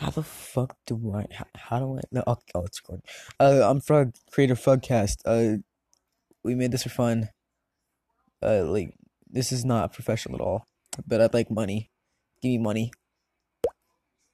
How the fuck do I? How, how do I? No, oh, oh, it's recording. Uh, I'm Frog, creator of Frugcast. Uh, we made this for fun. Uh, like this is not professional at all, but I'd like money. Give me money.